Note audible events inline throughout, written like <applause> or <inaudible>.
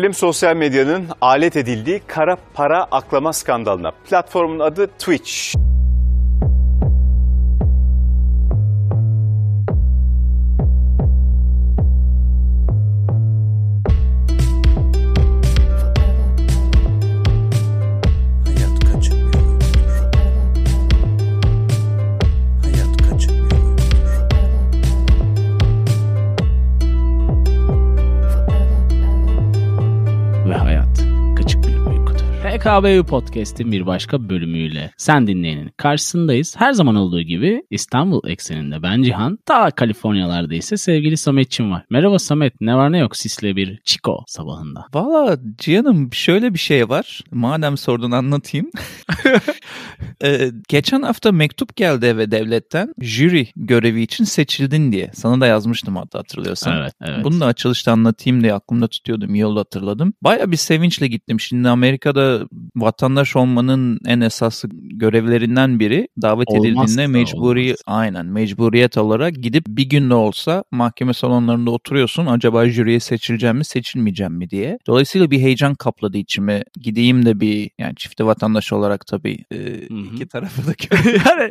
Gelelim sosyal medyanın alet edildiği kara para aklama skandalına. Platformun adı Twitch. PKBU Podcast'in bir başka bölümüyle sen dinleyenin karşısındayız. Her zaman olduğu gibi İstanbul ekseninde ben Cihan, ta Kaliforniyalarda ise sevgili Sametçim var. Merhaba Samet, ne var ne yok sisle bir Chico sabahında. Valla Cihan'ım şöyle bir şey var. Madem sordun anlatayım. <laughs> Ee, geçen hafta mektup geldi eve devletten. Jüri görevi için seçildin diye. Sana da yazmıştım hatta hatırlıyorsan. Evet, evet. Bunu da açılışta anlatayım diye aklımda tutuyordum. İyi oldu hatırladım. Baya bir sevinçle gittim. Şimdi Amerika'da vatandaş olmanın en esaslı görevlerinden biri davet Olmazsa edildiğinde mecburi olmaz. aynen mecburiyet olarak gidip bir gün de olsa mahkeme salonlarında oturuyorsun. Acaba jüriye seçileceğim mi seçilmeyeceğim mi diye. Dolayısıyla bir heyecan kapladı içime. Gideyim de bir yani çifte vatandaş olarak tabii e, iki tarafı da <laughs> yani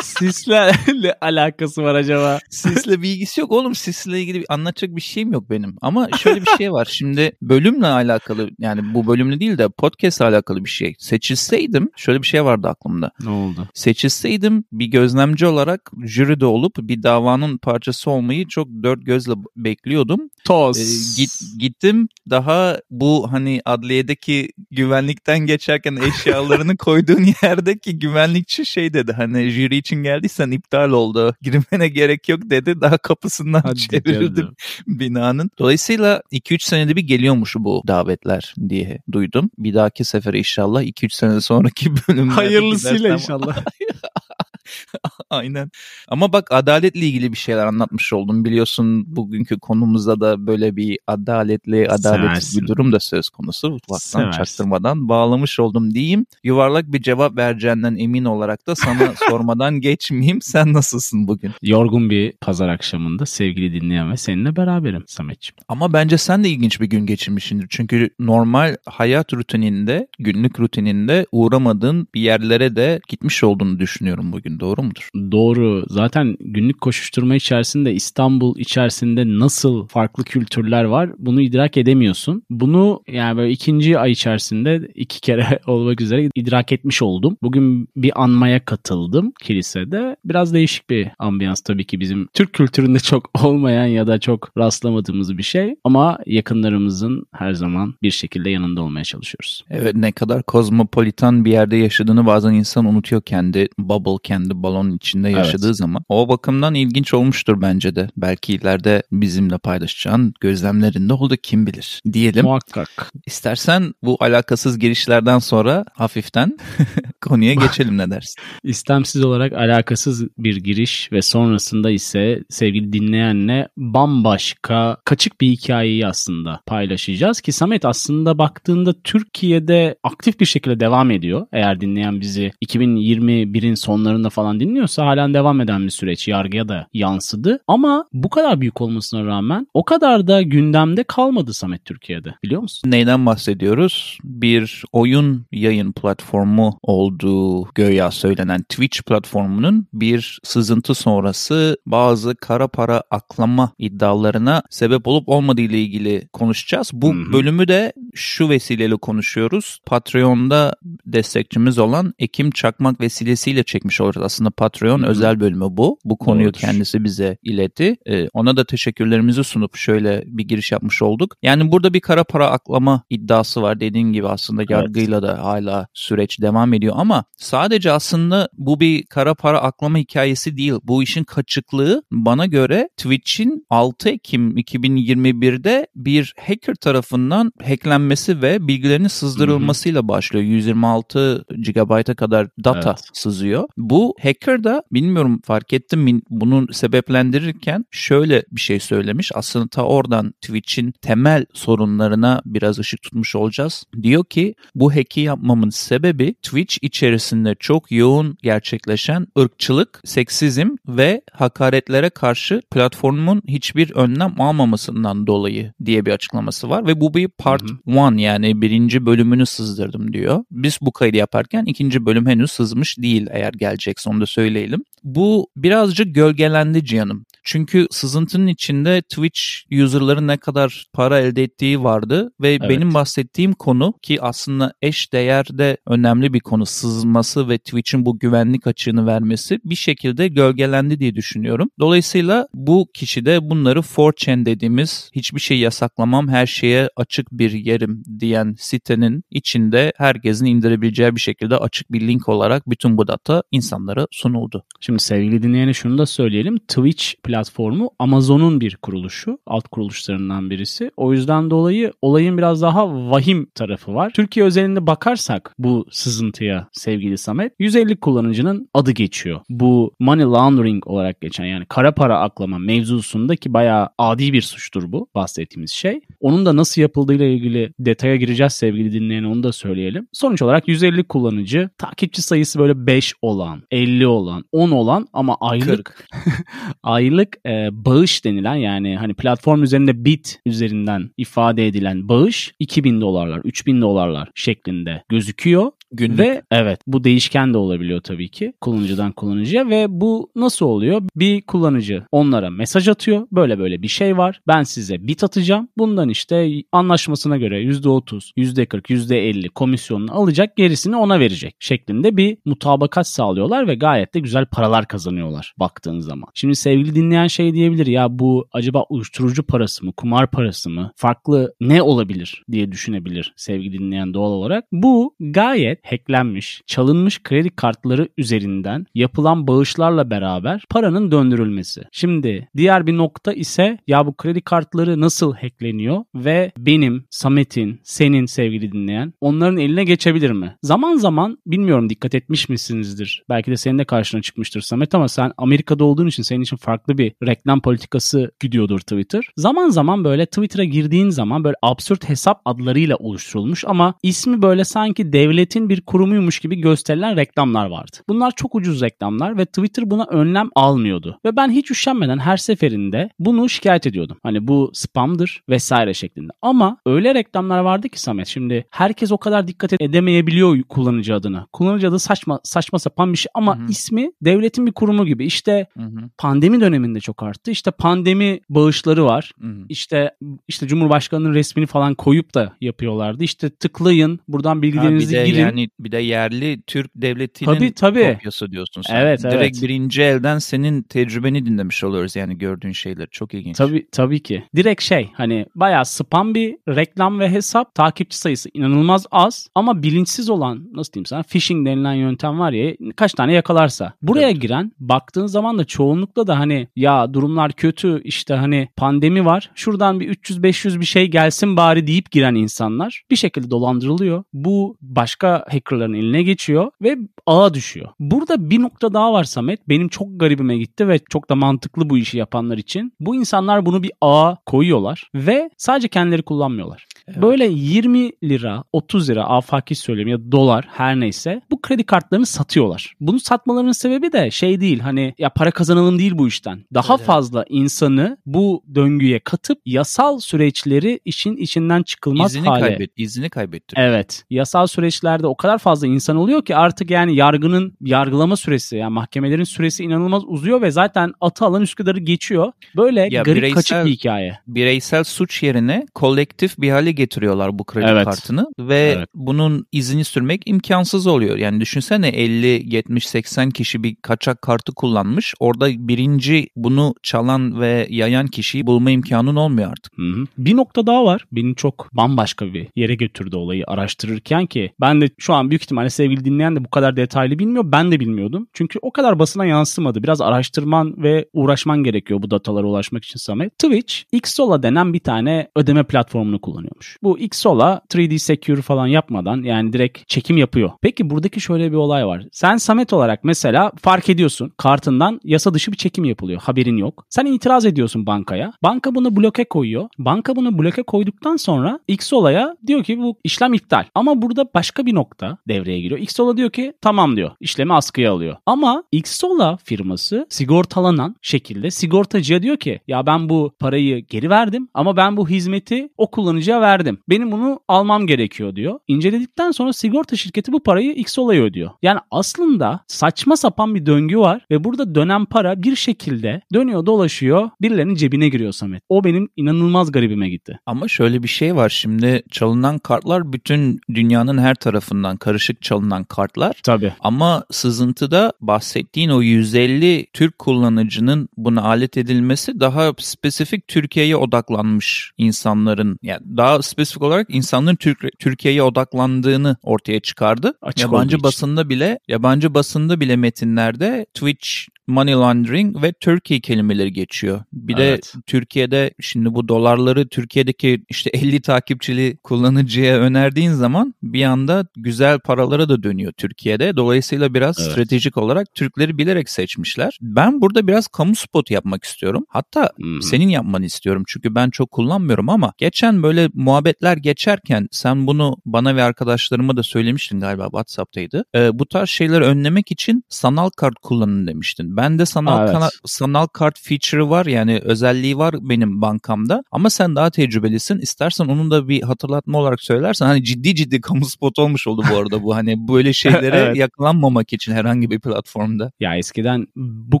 sisle ne alakası var acaba? Sisle bir ilgisi yok oğlum. Sisle ilgili bir- anlatacak bir şeyim yok benim. Ama şöyle bir şey var. Şimdi bölümle alakalı yani bu bölümle değil de podcast'la alakalı bir şey. Seçilseydim şöyle bir şey vardı aklımda. Ne oldu? Seçilseydim bir gözlemci olarak jüride olup bir davanın parçası olmayı çok dört gözle bekliyordum. Toz. Ee, git, gittim daha bu hani adliyedeki güvenlikten geçerken eşyalarını <laughs> koyduğun yerdeki güvenlikçi şey dedi hani jüri için geldiysen iptal oldu girmene gerek yok dedi daha kapısından Hadi çevirdim canım. binanın. Dolayısıyla 2-3 senede bir geliyormuş bu davetler diye duydum. Bir dahaki sefere inşallah 2-3 sene sonraki <laughs> bölümlerde Hayırlısıyla <laughs> inşallah. <laughs> Aynen. Ama bak adaletle ilgili bir şeyler anlatmış oldum. Biliyorsun bugünkü konumuzda da böyle bir adaletli, adaletsiz Seversin. bir durum da söz konusu. Seversin. çaktırmadan bağlamış oldum diyeyim. Yuvarlak bir cevap vereceğinden emin olarak da sana sormadan geçmeyeyim. Sen nasılsın bugün? Yorgun bir pazar akşamında sevgili dinleyen ve seninle beraberim Sametçim. Ama bence sen de ilginç bir gün geçirmişsindir. Çünkü normal hayat rutininde, günlük rutininde uğramadığın bir yerlere de gitmiş olduğunu düşünüyorum bugün. Doğru mudur? Doğru. Zaten günlük koşuşturma içerisinde İstanbul içerisinde nasıl farklı kültürler var bunu idrak edemiyorsun. Bunu yani böyle ikinci ay içerisinde iki kere <laughs> olmak üzere idrak etmiş oldum. Bugün bir anmaya katıldım kilisede. Biraz değişik bir ambiyans tabii ki bizim Türk kültüründe <laughs> çok olmayan ya da çok rastlamadığımız bir şey. Ama yakınlarımızın her zaman bir şekilde yanında olmaya çalışıyoruz. Evet ne kadar kozmopolitan bir yerde yaşadığını bazen insan unutuyor kendi bubble, kendi balon içinde yaşadığı zaman. O bakımdan ilginç olmuştur bence de. Belki ileride bizimle paylaşacağın gözlemlerinde oldu kim bilir diyelim. Muhakkak. İstersen bu alakasız girişlerden sonra hafiften <laughs> konuya geçelim ne dersin? <laughs> İstemsiz olarak alakasız bir giriş ve sonrasında ise sevgili dinleyenle bambaşka kaçık bir hikayeyi aslında paylaşacağız ki Samet aslında baktığında Türkiye'de aktif bir şekilde devam ediyor. Eğer dinleyen bizi 2021'in sonlarında falan dinliyorsa halen devam eden bir süreç yargıya da yansıdı. Ama bu kadar büyük olmasına rağmen o kadar da gündemde kalmadı Samet Türkiye'de biliyor musun? Neyden bahsediyoruz? Bir oyun yayın platformu olduğu göya söylenen Twitch platformunun bir sızıntı sonrası bazı kara para aklama iddialarına sebep olup olmadığı ile ilgili konuşacağız. Bu Hı hı. bölümü de şu vesileyle konuşuyoruz. Patreon'da destekçimiz olan Ekim Çakmak vesilesiyle çekmiş oluruz. Aslında Patreon Hı hı. özel bölümü bu. Bu konuyu Doğrudur. kendisi bize iletti. Ee, ona da teşekkürlerimizi sunup şöyle bir giriş yapmış olduk. Yani burada bir kara para aklama iddiası var. Dediğin gibi aslında yargıyla da hala süreç devam ediyor ama sadece aslında bu bir kara para aklama hikayesi değil. Bu işin kaçıklığı bana göre Twitch'in 6 Ekim 2021'de bir hacker tarafından hacklenmesi ve bilgilerinin sızdırılmasıyla başlıyor. 126 GB'a kadar data Evet. sızıyor. Bu hacker da bilmiyorum fark ettim mi bunu sebeplendirirken şöyle bir şey söylemiş. Aslında ta oradan Twitch'in temel sorunlarına biraz ışık tutmuş olacağız. Diyor ki bu hack'i yapmamın sebebi Twitch içerisinde çok yoğun gerçekleşen ırkçılık, seksizm ve hakaretlere karşı platformun hiçbir önlem almamasından dolayı diye bir açıklaması var ve bu bir part Hı one yani birinci bölümünü sızdırdım diyor. Biz bu kaydı yaparken ikinci bölüm henüz sızmış değil eğer gelecekse onu da söyleyelim. Bu birazcık gölgelendi Cihan'ım. Çünkü sızıntının içinde Twitch user'ların ne kadar para elde ettiği vardı ve Evet. benim bahsettiğim konu ki aslında eş değerde önemli bir konu sızması ve Twitch'in bu güvenlik açığını vermesi bir şekilde gölgelendi diye düşünüyorum. Dolayısıyla bu kişi de bunları 4chan dediğimiz hiçbir şey yasaklamam her şeye açık bir yerim diyen sitenin içinde herkesin indirebileceği bir şekilde açık bir link olarak bütün bu data insanlara sunuldu. Şimdi sevgili dinleyene şunu da söyleyelim. Twitch platformu Amazon'un bir kuruluşu. Alt kuruluşlarından birisi. O yüzden dolayı olayın biraz daha vahim tarafı var. Türkiye özelinde bakarsak bu sızıntıya sevgili Samet 150 kullanıcının adı geçiyor. Bu money laundering olarak geçen yani kara para aklama mevzusundaki bayağı adi bir suçtur bu bahsettiğimiz şey. Onun da nasıl yapıldığıyla ilgili detaya gireceğiz sevgili dinleyene onu da söyleyelim. Sonuç olarak 150 kullanıcı takipçi sayısı böyle 5 olan, 50 olan, 10 olan ama aylık <laughs> aylık e, bağış denilen yani hani platform üzerinde bit üzerinden ifade edilen bağış 2000 dolarlar, 3000 dolarlar şeklinde gözüküyor. Günlük. Ve evet bu değişken de olabiliyor tabii ki kullanıcıdan kullanıcıya ve bu nasıl oluyor? Bir kullanıcı onlara mesaj atıyor. Böyle böyle bir şey var. Ben size bit atacağım. Bundan işte anlaşmasına göre %30, %40, %50 komisyonunu alacak gerisini ona verecek şeklinde bir mutabakat sağlıyorlar ve gayet de güzel paralar kazanıyorlar baktığın zaman. Şimdi sevgili dinleyen şey diyebilir ya bu acaba uyuşturucu parası mı, kumar parası mı, farklı ne olabilir diye düşünebilir sevgili dinleyen doğal olarak. Bu gayet hacklenmiş, çalınmış kredi kartları üzerinden yapılan bağışlarla beraber paranın döndürülmesi. Şimdi diğer bir nokta ise ya bu kredi kartları nasıl hackleniyor ve benim, Samet'in, senin sevgili dinleyen onların eline geçebilir mi? Zaman zaman bilmiyorum dikkat etmiş misinizdir? Belki de senin de karşına çıkmıştır Samet ama sen Amerika'da olduğun için senin için farklı bir reklam politikası gidiyordur Twitter. Zaman zaman böyle Twitter'a girdiğin zaman böyle absürt hesap adlarıyla oluşturulmuş ama ismi böyle sanki devletin bir kurumuymuş gibi gösterilen reklamlar vardı. Bunlar çok ucuz reklamlar ve Twitter buna önlem almıyordu. Ve ben hiç üşenmeden her seferinde bunu şikayet ediyordum. Hani bu spamdır vesaire şeklinde. Ama öyle reklamlar vardı ki Samet şimdi herkes o kadar dikkat edemeyebiliyor kullanıcı adına. Kullanıcı adı saçma saçma sapan bir şey ama Hı hı. ismi devletin bir kurumu gibi. İşte Hı hı, pandemi döneminde çok arttı. İşte pandemi bağışları var. hı hı. İşte işte Cumhurbaşkanı'nın resmini falan koyup da yapıyorlardı. İşte tıklayın buradan Ha, bir bilgilerinizi de girin. yani bir de yerli Türk devletinin Tabii, tabii. kopyası diyorsun sen. Evet, Direkt evet. birinci elden senin tecrübeni dinlemiş oluyoruz yani gördüğün şeyler. Çok ilginç. Tabii tabii ki. Direkt şey hani bayağı spam bir reklam ve hesap takipçi sayısı inanılmaz az ama bilinçsiz olan nasıl diyeyim sana phishing denilen yöntem var ya kaç tane yakalarsa. Buraya Evet. giren baktığın zaman da çoğunlukla da hani ya durumlar kötü işte hani pandemi var şuradan bir 300-500 bir şey gelsin bari deyip giren insanlar bir şekilde dolandırılıyor. Bu başka hackerların eline geçiyor ve ağa düşüyor. Burada bir nokta daha var Samet. Benim çok garibime gitti ve çok da mantıklı bu işi yapanlar için. Bu insanlar bunu bir ağa koyuyorlar ve sadece kendileri kullanmıyorlar. Evet. Böyle 20 lira, 30 lira afaki söyleyeyim ya dolar her neyse bu kredi kartlarını satıyorlar. Bunu satmalarının sebebi de şey değil hani ya para kazanalım değil bu işten. Daha Evet. fazla insanı bu döngüye katıp yasal süreçleri işin içinden çıkılmaz İzini hale kaybet, izini kaybettiriyor. Evet. Yasal süreçlerde o kadar fazla insan oluyor ki artık yani yargının yargılama süresi yani mahkemelerin süresi inanılmaz uzuyor ve zaten atı alan Üsküdar'ı geçiyor. Böyle Ya garip bireysel- kaçık bir hikaye. Bireysel suç yerine kolektif bir hale getiriyorlar bu kredi Evet. kartını ve Evet. bunun izini sürmek imkansız oluyor. Yani düşünsene 50, 70, 80 kişi bir kaçak kartı kullanmış. Orada birinci bunu çalan ve yayan kişiyi bulma imkanın olmuyor artık. Hı hı. Bir nokta daha var. Beni çok bambaşka bir yere götürdü olayı araştırırken ki ben de şu an büyük ihtimalle sevgili dinleyen de bu kadar detaylı bilmiyor. Ben de bilmiyordum. Çünkü o kadar basına yansımadı. Biraz araştırman ve uğraşman gerekiyor bu datalara ulaşmak için Samet. Twitch, Xsola denen bir tane ödeme platformunu kullanıyormuş. Bu Xsola 3D Secure falan yapmadan yani direkt çekim yapıyor. Peki buradaki şöyle bir olay var. Sen Samet olarak mesela fark ediyorsun kartından yasa dışı bir çekim yapılıyor. Haberin yok. Sen itiraz ediyorsun bankaya. Banka bunu bloke koyuyor. Banka bunu bloke koyduktan sonra Xsola'ya diyor ki bu işlem iptal. Ama burada başka bir nokta nokta devreye giriyor. Xsola diyor ki tamam diyor. İşlemi askıya alıyor. Ama Xsola firması sigortalanan şekilde sigortacıya diyor ki ya ben bu parayı geri verdim ama ben bu hizmeti o kullanıcıya verdim. Benim bunu almam gerekiyor diyor. İnceledikten sonra sigorta şirketi bu parayı Xsola'ya ödüyor. Yani aslında saçma sapan bir döngü var ve burada dönen para bir şekilde dönüyor dolaşıyor birilerinin cebine giriyor Samet. O benim inanılmaz garibime gitti. Ama şöyle bir şey var şimdi çalınan kartlar bütün dünyanın her tarafından karışık çalınan kartlar. Tabii. Ama sızıntıda bahsettiğin o 150 Türk kullanıcının buna alet edilmesi daha spesifik Türkiye'ye odaklanmış insanların yani daha spesifik olarak insanların Türk, Türkiye'ye odaklandığını ortaya çıkardı. Açık yabancı basında bile yabancı basında bile metinlerde Twitch money laundering ve Turkey kelimeleri geçiyor. Bir Evet. de Türkiye'de şimdi bu dolarları Türkiye'deki işte <laughs> 50 takipçili kullanıcıya önerdiğin zaman bir anda güzel paralara da dönüyor Türkiye'de. Dolayısıyla biraz Evet. stratejik olarak Türkleri bilerek seçmişler. Ben burada biraz kamu spotu yapmak istiyorum. Hatta Hmm. senin yapmanı istiyorum çünkü ben çok kullanmıyorum ama geçen böyle muhabbetler geçerken sen bunu bana ve arkadaşlarıma da söylemiştin galiba WhatsApp'taydı. Ee, bu tarz şeyleri önlemek için sanal kart kullanın demiştin. Ben de sanal Evet. kana- sanal kart feature'ı var yani özelliği var benim bankamda ama sen daha tecrübelisin. İstersen onun da bir hatırlatma olarak söylersen hani ciddi ciddi <laughs> kamu spotu olmuş oldu bu arada bu hani böyle şeylere <laughs> Evet. yakalanmamak için herhangi bir platformda. Ya eskiden bu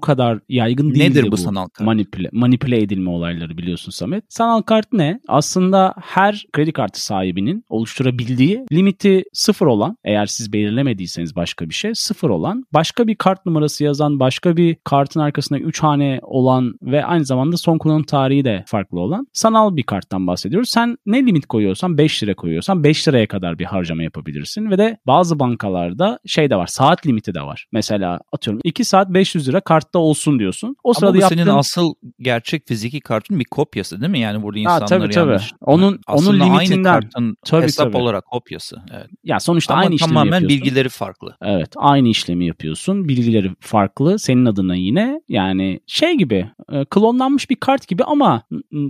kadar yaygın değildi Nedir bu bu sanal kart? manipüle, manipüle edilme olayları biliyorsun Samet. Sanal kart ne? Aslında her kredi kartı sahibinin oluşturabildiği limiti sıfır olan eğer siz belirlemediyseniz başka bir şey sıfır olan başka bir kart numarası yazan başka bir kartın arkasında 3 hane olan ve aynı zamanda son kullanım tarihi de farklı olan sanal bir karttan bahsediyoruz. Sen ne limit koyuyorsan 5 lira koyuyorsan 5 liraya kadar bir harcama yapabilirsin ve de bazı bankalarda şey de var saat limiti de var. Mesela atıyorum 2 saat 500 lira kartta olsun diyorsun. O Ama sırada bu senin yaptığın asıl gerçek fiziki kartın bir kopyası değil mi? Yani burada Ha, insanlar tabii, tabii. yanlış. Onun- Aslında onun limitinden. aynı kartın Tabii, hesap tabii. olarak kopyası. Evet. ya sonuçta Ama aynı işlemi tamamen yapıyorsun. bilgileri farklı. Evet aynı işlemi yapıyorsun. Bilgileri farklı. Senin adına yine yani şey gibi e, klonlanmış bir kart gibi ama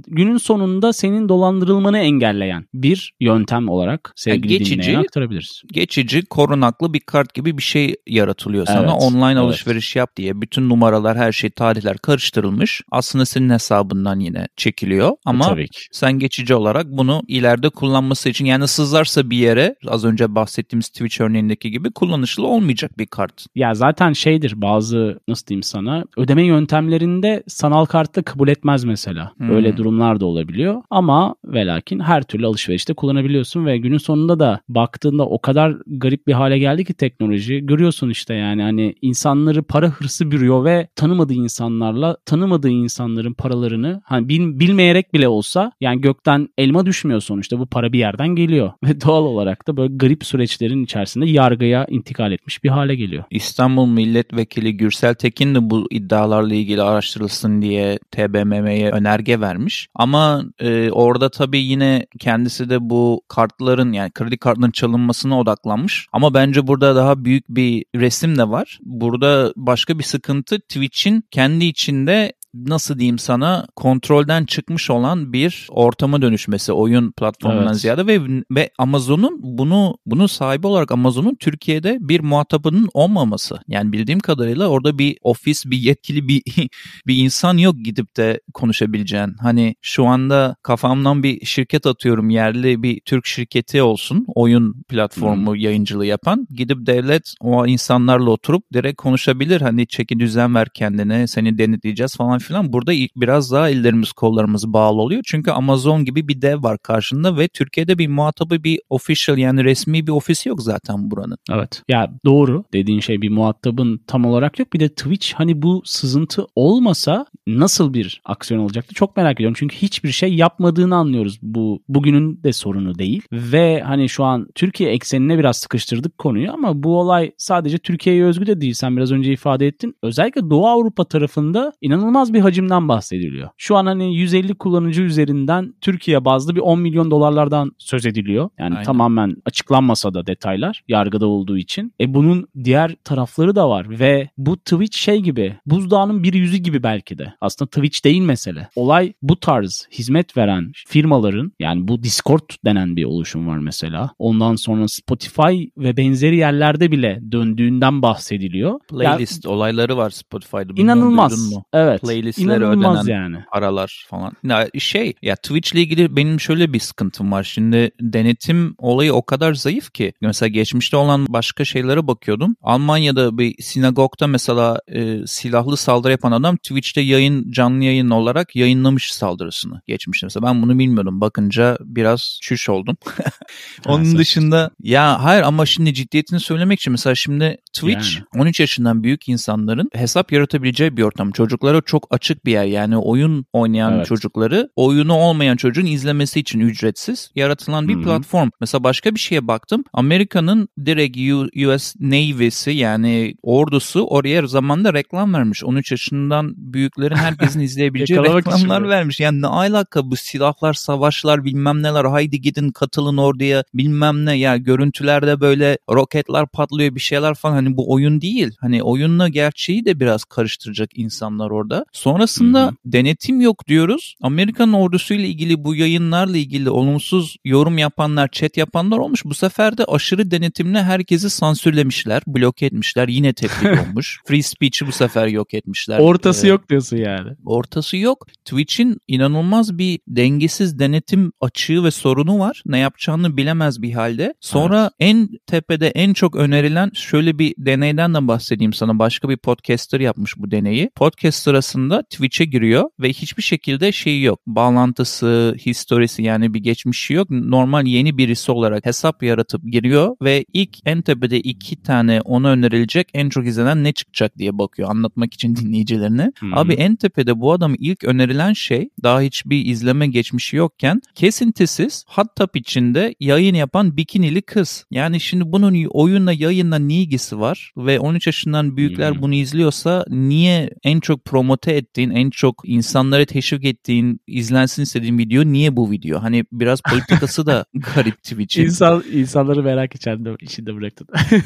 günün sonunda senin dolandırılmanı engelleyen bir yöntem olarak sevgili geçici- dinleyene aktarabiliriz. Geçici, korunaklı bir kart gibi bir şey yaratılıyor sana. Evet, Online evet. alışveriş yap diye bütün numaralar, her şey, tarihler karıştırılmış. Aslında senin hesabından yine çekiliyor. Ama ki. sen geçici olarak bunu ileride kullanması için yani sızlarsa bir yere az önce bahsettiğimiz Twitch örneğindeki gibi kullanışlı olmayacak bir kart. Ya zaten şeydir bazı nasıl diyeyim sana ödeme yöntemlerinde sanal kartı kabul etmez mesela. Hmm. Böyle durumlar da olabiliyor ama ve lakin her türlü alışverişte kullanabiliyorsun ve günün sonunda da baktığında o kadar garip bir hale geldi ki teknoloji. Görüyorsun işte yani hani insanları para hırsı bürüyor ve tanımadığı insanlarla tanımadığı insanların paralarını hani bil- bilmeyerek bile olsa yani gökten elma düşmüyor sonuçta bu para bir yerden geliyor <laughs> ve doğal olarak da böyle garip süreçlerin içerisinde yargıya intikal etmiş bir hale geliyor. İstanbul Milletvekili Gürsel Tekin de bu iddialarla ilgili araştırılsın diye TBMM'ye önerge vermiş. Ama e, orada tabii yine kendisi de bu kartların yani kredi kartının çalınmasına odaklanmış. Ama bence burada daha büyük bir resim de var. Burada başka bir sıkıntı Twitch'in kendi içinde nasıl diyeyim sana kontrolden çıkmış olan bir ortama dönüşmesi oyun platformundan Evet. ziyade ve ve Amazon'un bunu bunu sahibi olarak Amazon'un Türkiye'de bir muhatabının olmaması. Yani bildiğim kadarıyla orada bir ofis, bir yetkili bir <laughs> bir insan yok gidip de konuşabileceğin. Hani şu anda kafamdan bir şirket atıyorum yerli bir Türk şirketi olsun oyun platformu yayıncılığı yapan gidip devlet o insanlarla oturup direkt konuşabilir. Hani çeki düzen ver kendine seni denetleyeceğiz falan filan. Burada ilk biraz daha ellerimiz kollarımız bağlı oluyor. Çünkü Amazon gibi bir dev var karşında ve Türkiye'de bir muhatabı bir official yani resmi bir ofisi yok zaten buranın. Evet. Ya doğru dediğin şey bir muhatabın tam olarak yok. Bir de Twitch hani bu sızıntı olmasa nasıl bir aksiyon olacaktı çok merak ediyorum. Çünkü hiçbir şey yapmadığını anlıyoruz. Bu bugünün de sorunu değil. Ve hani şu an Türkiye eksenine biraz sıkıştırdık konuyu ama bu olay sadece Türkiye'ye özgü de değil. Sen biraz önce ifade ettin. Özellikle Doğu Avrupa tarafında inanılmaz inanılmaz bir hacimden bahsediliyor. Şu an hani 150 kullanıcı üzerinden Türkiye bazlı bir 10 milyon dolarlardan söz ediliyor. Yani Aynen. tamamen açıklanmasa da detaylar yargıda olduğu için. E bunun diğer tarafları da var ve bu Twitch şey gibi buzdağının bir yüzü gibi belki de. Aslında Twitch değil mesele. Olay bu tarz hizmet veren firmaların yani bu Discord denen bir oluşum var mesela. Ondan sonra Spotify ve benzeri yerlerde bile döndüğünden bahsediliyor. Playlist olayları var Spotify'da. Yani bilmiyorum, inanılmaz. Evet. Playlistlere ödenen yani. paralar falan. Ya şey ya Twitch ile ilgili benim şöyle bir sıkıntım var. Şimdi denetim olayı o kadar zayıf ki. Mesela geçmişte olan başka şeylere bakıyordum. Almanya'da bir sinagogda mesela e, silahlı saldırı yapan adam Twitch'te yayın canlı yayın olarak yayınlamış saldırısını geçmişte. Mesela ben bunu bilmiyordum. Bakınca biraz çüş oldum. <laughs> Onun dışında ya hayır ama şimdi ciddiyetini söylemek için mesela şimdi Twitch Yani. 13 yaşından büyük insanların hesap yaratabileceği bir ortam. Çocuklara çok açık bir yer. Yani oyun oynayan Evet. çocukları oyunu olmayan çocuğun izlemesi için ücretsiz yaratılan bir Hı hı. platform. Mesela başka bir şeye baktım. Amerika'nın direkt US Navy'si yani ordusu oraya zamanda reklam vermiş. 13 yaşından büyüklerin herkesin <laughs> izleyebileceği reklamlar mi? vermiş. Yani ne alaka bu silahlar, savaşlar bilmem neler. Haydi gidin katılın orduya bilmem ne. Ya görüntülerde böyle roketler patlıyor bir şeyler falan. Hani bu oyun değil. Hani oyunla gerçeği de biraz karıştıracak insanlar orada. Sonrasında Hı hı. denetim yok diyoruz. Amerikan ordusuyla ilgili bu yayınlarla ilgili olumsuz yorum yapanlar, chat yapanlar olmuş. Bu sefer de aşırı denetimle herkesi sansürlemişler, bloke etmişler. Yine tepki <laughs> olmuş. Free speech'i bu sefer yok etmişler. Ortası Ee, yok diyorsun yani. Ortası yok. Twitch'in inanılmaz bir dengesiz denetim açığı ve sorunu var. Ne yapacağını bilemez bir halde. Sonra en tepede en çok önerilen şöyle bir deneyden de bahsedeyim sana. Başka bir podcaster yapmış bu deneyi. Podcast sırasında Twitch'e giriyor ve hiçbir şekilde şeyi yok. Bağlantısı, historisi yani bir geçmişi yok. Normal yeni birisi olarak hesap yaratıp giriyor ve ilk en tepede iki tane ona önerilecek en çok izlenen ne çıkacak diye bakıyor anlatmak için <laughs> dinleyicilerine. Hı. Abi en tepede bu adamı ilk önerilen şey daha hiçbir izleme geçmişi yokken kesintisiz hot tub içinde yayın yapan bikinili kız. Yani şimdi bunun oyunla yayınla ne ilgisi var ve 13 yaşından büyükler Hmm. bunu izliyorsa niye en çok promote ettiğin, en çok insanlara teşvik ettiğin, izlensin istediğin video niye bu video? Hani biraz politikası da <laughs> garip Twitch'in. İnsan, insanları merak içinde, içinde bıraktın. <laughs>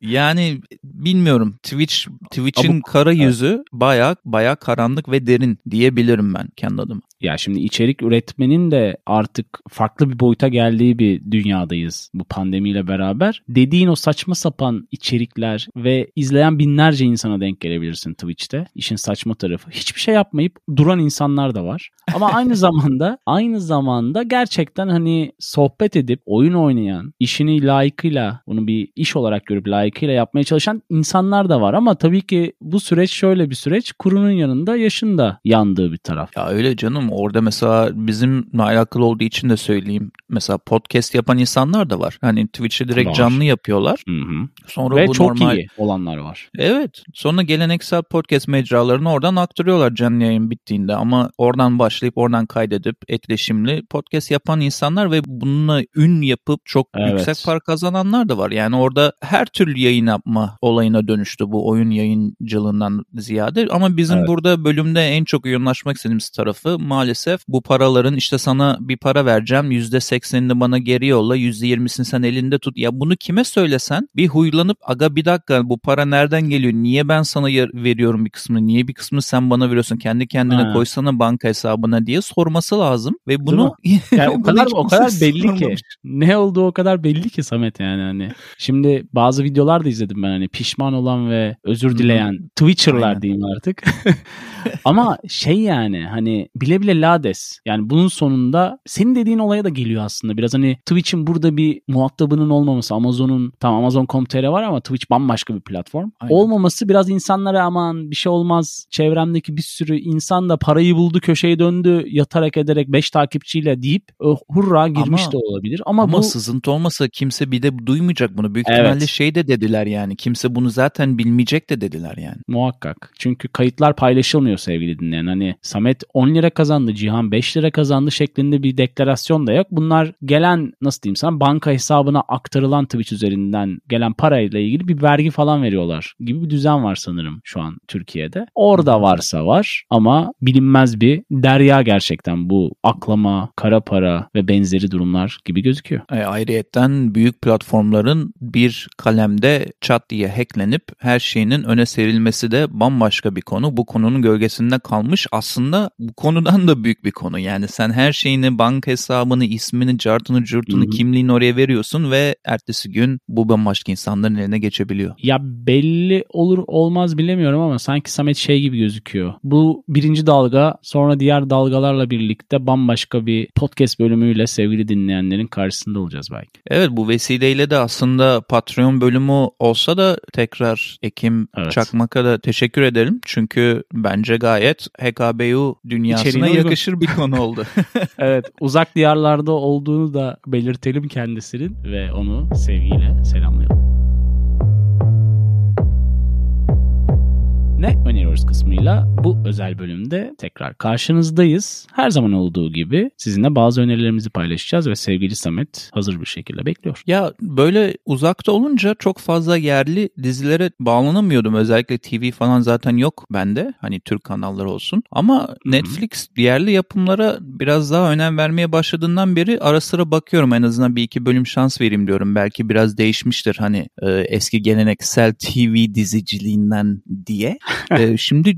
Yani bilmiyorum. Twitch Twitch'in kara yüzü baya baya karanlık ve derin diyebilirim ben kendi adıma. Ya şimdi içerik üretmenin de artık farklı bir boyuta geldiği bir dünyadayız bu pandemiyle beraber. Dediğin o saçma sapan içerikler ve izleyen binlerce insana denk gelebilirsin Twitch'te. İşin saçma tarafı. Hiçbir şey yapmayıp duran insanlar da var. Ama aynı <laughs> zamanda aynı zamanda gerçekten hani sohbet edip oyun oynayan, işini layıkıyla bunu bir iş olarak görüp layıkıyla yapmaya çalışan insanlar da var. Ama tabii ki bu süreç şöyle bir süreç. Kurunun yanında yaşın da yandığı bir taraf. Ya öyle canım orada mesela bizimle alakalı olduğu için de söyleyeyim. Mesela podcast yapan insanlar da var. Hani Twitch'e direkt Var. canlı yapıyorlar. Hı hı. Sonra Ve bu çok normal iyi olanlar var. Evet. Sonra geleneksel podcast mecralarını oradan aktarıyorlar canlı yayın bittiğinde ama oradan başlayıp oradan kaydedip etkileşimli podcast yapan insanlar ve bununla ün yapıp çok Evet. yüksek para kazananlar da var. Yani orada her türlü yayın yapma olayına dönüştü bu oyun yayıncılığından ziyade ama bizim Evet. burada bölümde en çok yoğunlaşmak istediğimiz tarafı maalesef bu paraların işte sana bir para vereceğim %80'ini bana geri yolla %20'sini sen elinde tut. Ya bunu kime söylesen bir huylanıp aga bir dakika bu para nereden geliyor? Niye ben sana veriyorum bir kısmını? Niye bir kısmını sen bana veriyorsun? Kendi kendine Ha. koysana banka hesabına diye sorması lazım ve bunu <laughs> Yani o kadar o kadar belli ki. sormamış. Ne olduğu o kadar belli ki Samet yani hani. Şimdi bazı videolar da izledim ben hani pişman olan ve özür dileyen Twitcher'lar Aynen. diyeyim artık. <laughs> Ama şey yani hani bile bile lades. Yani bunun sonunda senin dediğin olaya da geliyor aslında. Biraz hani Twitch'in burada bir muhatabının olmaması. Amazon'un tamam Amazon.com.tr var ama Twitch bambaşka bir platform. Aynen. Olmaması biraz insanlara aman bir şey olmaz. Çevremdeki bir sürü insan da parayı buldu köşeye döndü yatarak ederek 5 takipçiyle deyip ö, hurra girmiş Ama- de olabilir. Ama, Ama bu sızıntı olmasa kimse bir de duymayacak bunu. Büyük Evet. ihtimalle şey de dediler yani. Kimse bunu zaten bilmeyecek de dediler yani. muhakkak. Çünkü kayıtlar paylaşılmıyor sevgili dinleyen. Hani Samet 10 lira kazandı, Cihan 5 lira kazandı şeklinde bir deklarasyon da yok. Bunlar gelen nasıl diyeyim sana banka hesabına aktarılan Twitch üzerinden gelen parayla ilgili bir vergi falan veriyorlar gibi bir düzen var sanırım şu an Türkiye'de. Orada varsa var ama bilinmez bir derya gerçekten bu aklama, kara para ve benzeri durumlar gibi gözüküyor. E, ayrıyetten büyük platformların bir kalemde çat diye hacklenip her şeyinin öne serilmesi de bambaşka bir konu. Bu konunun gölgesinde kalmış. Aslında bu konudan da büyük bir konu. Yani sen her şeyini, bank hesabını, ismini, cartını, curtunu, Hı hı. kimliğini oraya veriyorsun ve ertesi gün bu bambaşka insanların eline geçebiliyor. Ya belli olur olmaz bilemiyorum ama sanki Samet şey gibi gözüküyor. Bu birinci dalga sonra diğer dalgalarla birlikte bambaşka bir podcast bölümüyle sevgili dinleyenlerin karşısında olacağız belki. Evet bu vesileyle de aslında Patreon bölümü olsa da tekrar Ekim Evet. Çakmak'a da teşekkür ederim. Çünkü bence gayet HKBU dünyasına İçeriğine uygun. yakışır bir konu oldu. <laughs> Evet uzak diyarlarda olduğunu da belirtelim kendisinin ve onu sevgiyle selamlayalım. Ne öneriyoruz kısmıyla bu özel bölümde tekrar karşınızdayız. Her zaman olduğu gibi sizinle bazı önerilerimizi paylaşacağız ve sevgili Samet hazır bir şekilde bekliyor. Ya böyle uzakta olunca çok fazla yerli dizilere bağlanamıyordum. Özellikle TV falan zaten yok bende. Hani Türk kanalları olsun. Ama Netflix yerli yapımlara biraz daha önem vermeye başladığından beri ara sıra bakıyorum. En azından bir iki bölüm şans vereyim diyorum. Belki biraz değişmiştir hani e, eski geleneksel TV diziciliğinden diye. <laughs> E, şimdi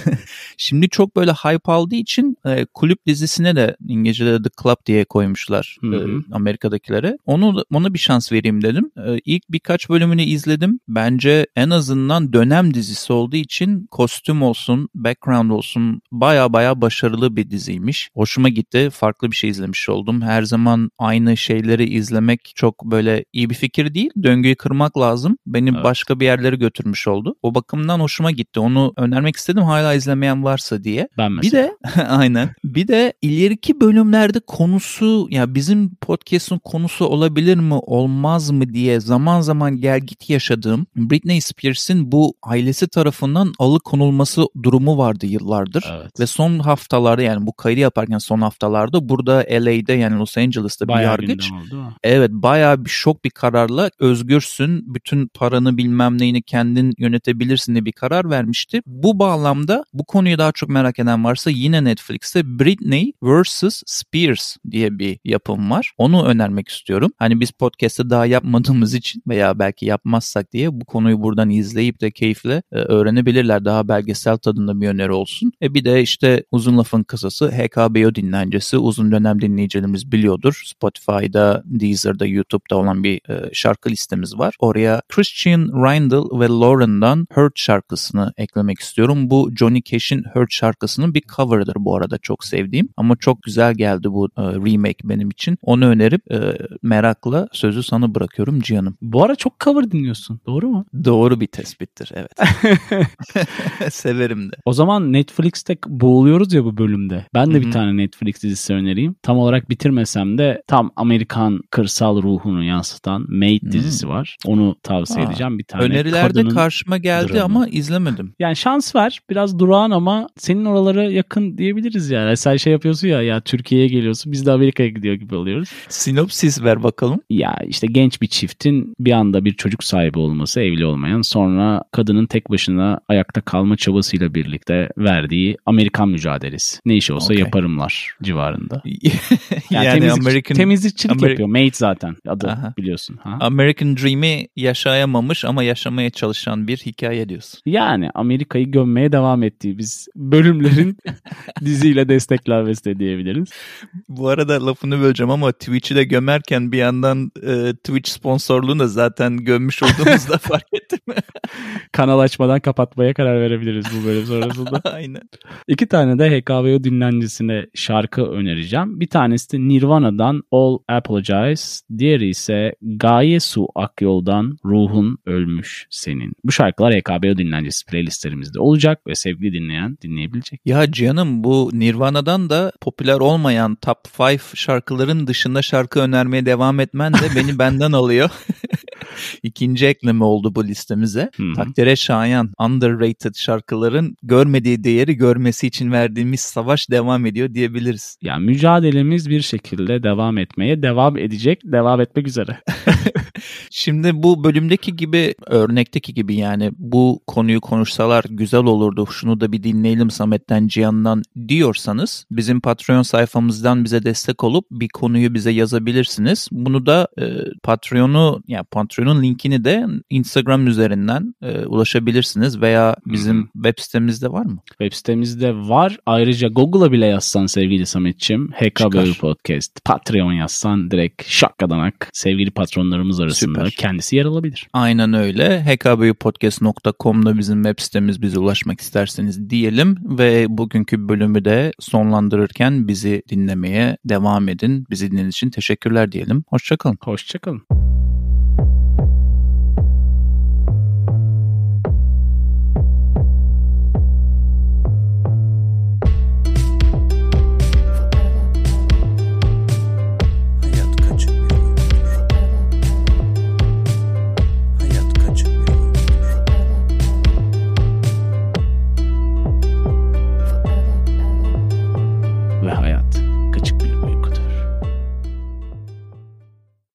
<laughs> şimdi çok böyle hype aldığı için e, kulüp dizisine de İngilizce'de The Club diye koymuşlar Hı e. Amerika'dakilere. Onu ona bir şans vereyim dedim. E, ilk birkaç bölümünü izledim. Bence en azından dönem dizisi olduğu için kostüm olsun, background olsun baya baya başarılı bir diziymiş. Hoşuma gitti. Farklı bir şey izlemiş oldum. Her zaman aynı şeyleri izlemek çok böyle iyi bir fikir değil. Döngüyü kırmak lazım. Beni Evet. başka bir yerlere götürmüş oldu. O bakımdan hoşuma gitti. Onu önermek istedim hala izlemeyen varsa diye. Ben Bir mesela. de <laughs> aynen. Bir de ileriki bölümlerde konusu ya bizim podcast'ın konusu olabilir mi olmaz mı diye zaman zaman gel git yaşadığım Britney Spears'in bu ailesi tarafından alıkonulması durumu vardı yıllardır. Evet. Ve son haftalarda yani bu kaydı yaparken son haftalarda burada LA'de yani Los Angeles'ta bir Bayağı yargıç gündem oldu? Evet bayağı bir şok bir kararla özgürsün. Bütün paranı bilmem neyini kendin yönetebilirsin diye bir karar vermişti. Bu bağlamda bu konuyu daha çok merak eden varsa yine Netflix'te Britney vs. Spears diye bir yapım var. Onu önermek istiyorum. Hani biz podcast'te daha yapmadığımız için veya belki yapmazsak diye bu konuyu buradan izleyip de keyifle e, öğrenebilirler. Daha belgesel tadında bir öneri olsun. E bir de işte uzun lafın kısası HKBO dinlencesi uzun dönem dinleyicilerimiz biliyordur. Spotify'da, Deezer'da, YouTube'da olan bir e, şarkı listemiz var. Oraya Christian Rindle ve Lauren'dan Hurt şarkısını eklemek istiyorum. Bu Johnny Cash'in Hurt şarkısının bir cover'ıdır bu arada çok sevdiğim. Ama çok güzel geldi bu e, remake benim için. Onu önerip e, merakla sözü sana bırakıyorum Cihan'ım. Bu ara çok cover dinliyorsun. Doğru mu? Doğru bir tespittir evet. <laughs> <laughs> Severim de. O zaman Netflix'te boğuluyoruz ya bu bölümde. Ben de Hı hı. bir tane Netflix dizisi önereyim. Tam olarak bitirmesem de tam Amerikan kırsal ruhunu yansıtan Maid Hı. dizisi var. Onu tavsiye Aa, edeceğim. Bir tane Önerilerde karşıma geldi dramı. ama izlemedim. Yani şans ver. Biraz durağan ama senin oralara yakın diyebiliriz yani. Sen şey yapıyorsun ya ya Türkiye'ye geliyorsun biz de Amerika'ya gidiyor gibi oluyoruz. Sinopsis ver bakalım. Ya işte genç bir çiftin bir anda bir çocuk sahibi olması evli olmayan sonra kadının tek başına ayakta kalma çabasıyla birlikte verdiği Amerikan mücadelesi. Ne iş olsa Okey. yaparımlar civarında. <laughs> yani, Yani temizlik- American temizlikçilik Ameri- yapıyor. Maid zaten adı Aha. biliyorsun. Ha? American Dream'i yaşayamamış ama yaşamaya çalışan bir hikaye diyorsun. Yani Amerika'yı gömmeye devam ettiği biz bölümlerin <laughs> diziyle desteklenmesi de diyebiliriz. Bu arada lafını böleceğim ama Twitch'i de gömerken bir yandan e, Twitch sponsorluğunu da zaten gömmüş olduğumuzda <laughs> fark ettim. Kanal açmadan kapatmaya karar verebiliriz bu bölüm sonrasında. <laughs> Aynen. İki tane de HKVO dinlencisine şarkı önereceğim. Bir tanesi de Nirvana'dan All Apologize. Diğeri ise Gaye Su Akyol'dan Ruhun Ölmüş Senin. Bu şarkılar HKVO dinlencisi playlistlerimizde olacak ve sevgili dinleyen dinleyebilecek. Ya canım bu Nirvana'dan da popüler olmayan top 5 şarkıların dışında şarkı önermeye devam etmen de beni <laughs> benden alıyor. <laughs> İkinci ekleme oldu bu listemize. Hı hı. Takdire şayan underrated şarkıların görmediği değeri görmesi için verdiğimiz savaş devam ediyor diyebiliriz. Yani mücadelemiz bir şekilde devam etmeye devam edecek, devam etmek üzere. <laughs> Şimdi bu bölümdeki gibi örnekteki gibi yani bu konuyu konuşsalar güzel olurdu. Şunu da bir dinleyelim Samet'ten Cihan'dan diyorsanız bizim Patreon sayfamızdan bize destek olup bir konuyu bize yazabilirsiniz. Bunu da e, Patreon'u yani Patreon'un linkini de Instagram üzerinden e, ulaşabilirsiniz veya bizim Hı web sitemizde var mı? Web sitemizde var. Ayrıca Google'a bile yazsan sevgili Samet'ciğim. HKBÖ Çıkar. Podcast. Patreon yazsan direkt şakkadanak sevgili patronlarımız arasında Süper. Kendisi yer alabilir. Aynen öyle. hkbpodcast.com'da bizim web sitemiz bize ulaşmak isterseniz diyelim ve bugünkü bölümü de sonlandırırken bizi dinlemeye devam edin. Bizi dinlediğiniz için teşekkürler diyelim. Hoşçakalın. Hoşçakalın.